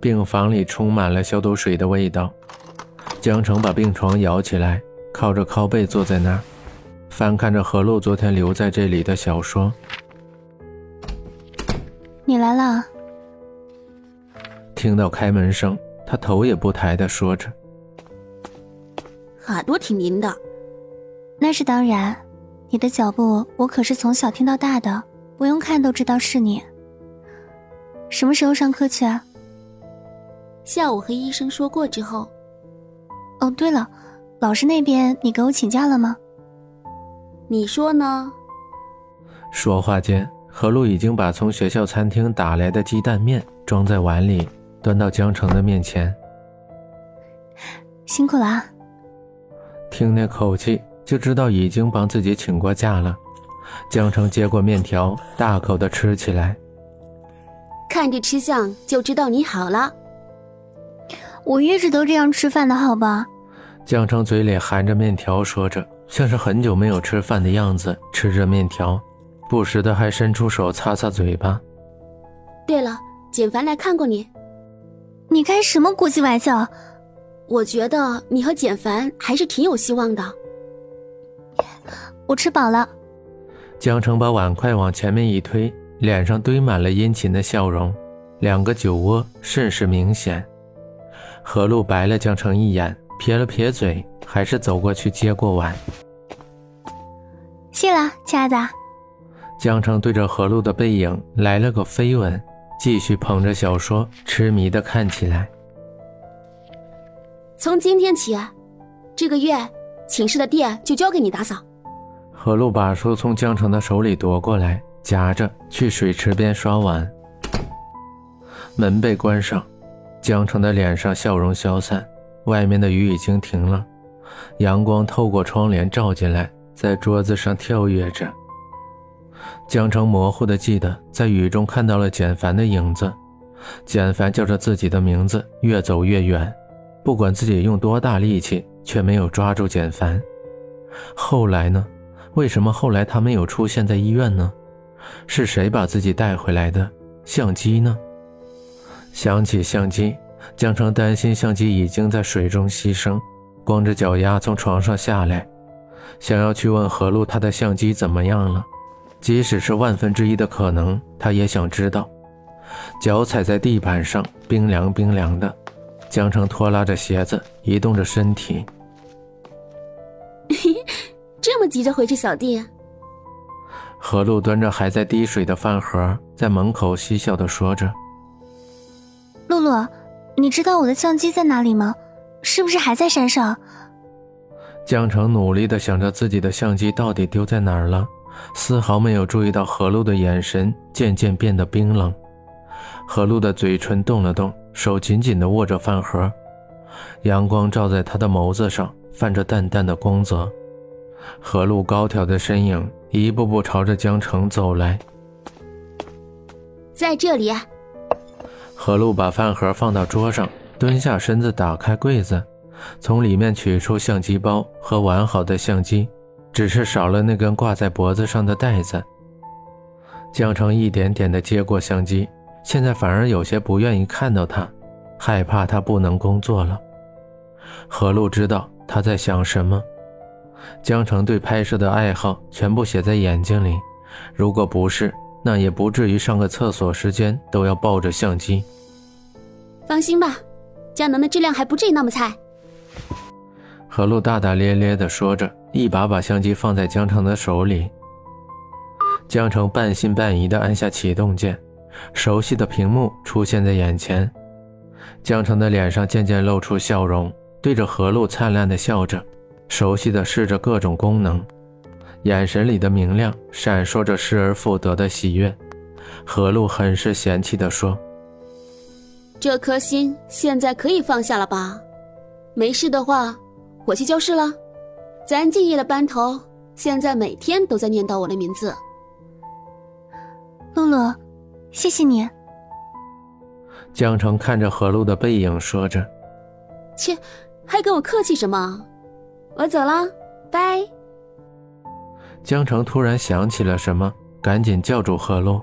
病房里充满了消毒水的味道。江城把病床摇起来，靠着靠背坐在那儿，翻看着何露昨天留在这里的小说。你来了。听到开门声，他头也不抬的说着：“耳朵挺灵的。”那是当然，你的脚步我可是从小听到大的，不用看都知道是你。什么时候上课去啊？下午和医生说过之后。哦，对了，老师那边你给我请假了吗？你说呢？说话间，何露已经把从学校餐厅打来的鸡蛋面装在碗里，端到江城的面前。辛苦了啊！听那口气。就知道已经帮自己请过假了。江城接过面条，大口的吃起来。看着吃相，就知道你好了。我一直都这样吃饭的，好吧？江城嘴里含着面条，说着，像是很久没有吃饭的样子，吃着面条，不时的还伸出手擦擦嘴巴。对了，简凡来看过你。你开什么国际玩笑？我觉得你和简凡还是挺有希望的。我吃饱了。江城把碗筷往前面一推，脸上堆满了殷勤的笑容，两个酒窝甚是明显。何露白了江城一眼，撇了撇嘴，还是走过去接过碗。谢了，亲爱的。江城对着何露的背影来了个飞吻，继续捧着小说，痴迷的看起来。从今天起，这个月。寝室的店就交给你打扫。何露把书从江城的手里夺过来，夹着去水池边刷碗。门被关上，江城的脸上笑容消散。外面的雨已经停了，阳光透过窗帘照进来，在桌子上跳跃着。江城模糊的记得在雨中看到了简凡的影子，简凡叫着自己的名字，越走越远，不管自己用多大力气。却没有抓住简凡。后来呢？为什么后来他没有出现在医院呢？是谁把自己带回来的？相机呢？想起相机，江城担心相机已经在水中牺牲，光着脚丫从床上下来，想要去问何璐他的相机怎么样了。即使是万分之一的可能，他也想知道。脚踩在地板上，冰凉冰凉的。江城拖拉着鞋子，移动着身体。这么急着回去扫地？何露端着还在滴水的饭盒，在门口嬉笑的说着：“露露，你知道我的相机在哪里吗？是不是还在山上？”江城努力的想着自己的相机到底丢在哪儿了，丝毫没有注意到何露的眼神渐渐变得冰冷。何露的嘴唇动了动。手紧紧的握着饭盒，阳光照在他的眸子上，泛着淡淡的光泽。何露高挑的身影一步步朝着江城走来。在这里。何露把饭盒放到桌上，蹲下身子打开柜子，从里面取出相机包和完好的相机，只是少了那根挂在脖子上的带子。江城一点点地接过相机。现在反而有些不愿意看到他，害怕他不能工作了。何露知道他在想什么。江城对拍摄的爱好全部写在眼睛里，如果不是，那也不至于上个厕所时间都要抱着相机。放心吧，佳能的质量还不至于那么菜。何露大大咧咧地说着，一把把相机放在江城的手里。江城半信半疑地按下启动键。熟悉的屏幕出现在眼前，江城的脸上渐渐露出笑容，对着何露灿烂的笑着，熟悉的试着各种功能，眼神里的明亮闪烁着失而复得的喜悦。何露很是嫌弃地说：“这颗心现在可以放下了吧？没事的话，我去教室了。咱敬业的班头现在每天都在念叨我的名字。”露露。谢谢你，江城看着何露的背影，说着：“切，还跟我客气什么？我走了，拜。”江城突然想起了什么，赶紧叫住何露：“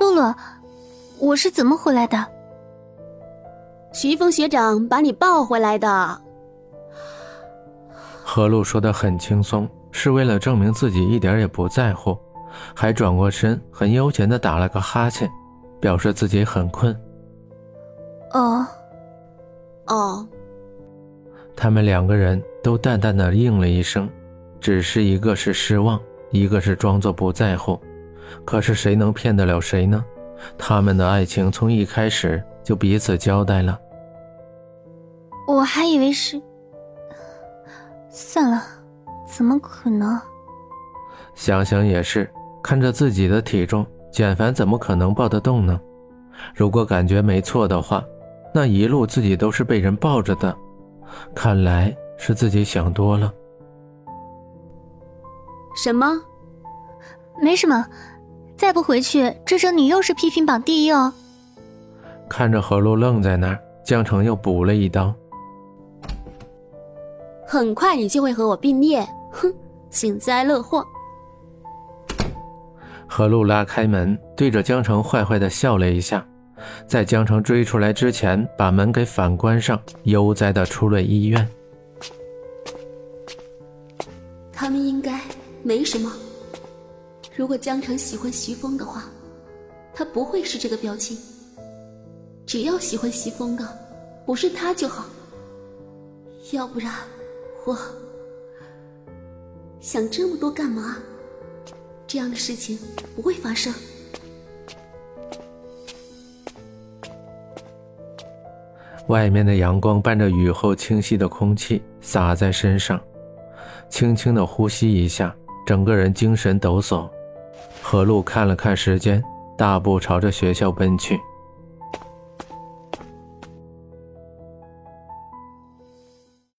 露露，我是怎么回来的？徐峰学长把你抱回来的。何璐说的很轻松，是为了证明自己一点也不在乎，还转过身，很悠闲的打了个哈欠，表示自己很困。哦，哦，他们两个人都淡淡的应了一声，只是一个是失望，一个是装作不在乎。可是谁能骗得了谁呢？他们的爱情从一开始就彼此交代了。我还以为是……算了，怎么可能？想想也是，看着自己的体重，简凡怎么可能抱得动呢？如果感觉没错的话。那一路自己都是被人抱着的，看来是自己想多了。什么？没什么，再不回去，这周你又是批评榜第一哦。看着何璐愣在那儿，江城又补了一刀。很快你就会和我并列，哼，幸灾乐祸。何璐拉开门，对着江城坏坏的笑了一下。在江城追出来之前，把门给反关上，悠哉的出了医院。他们应该没什么。如果江城喜欢徐峰的话，他不会是这个表情。只要喜欢徐峰的，不是他就好。要不然，我想这么多干嘛？这样的事情不会发生。外面的阳光伴着雨后清晰的空气洒在身上，轻轻的呼吸一下，整个人精神抖擞。何璐看了看时间，大步朝着学校奔去。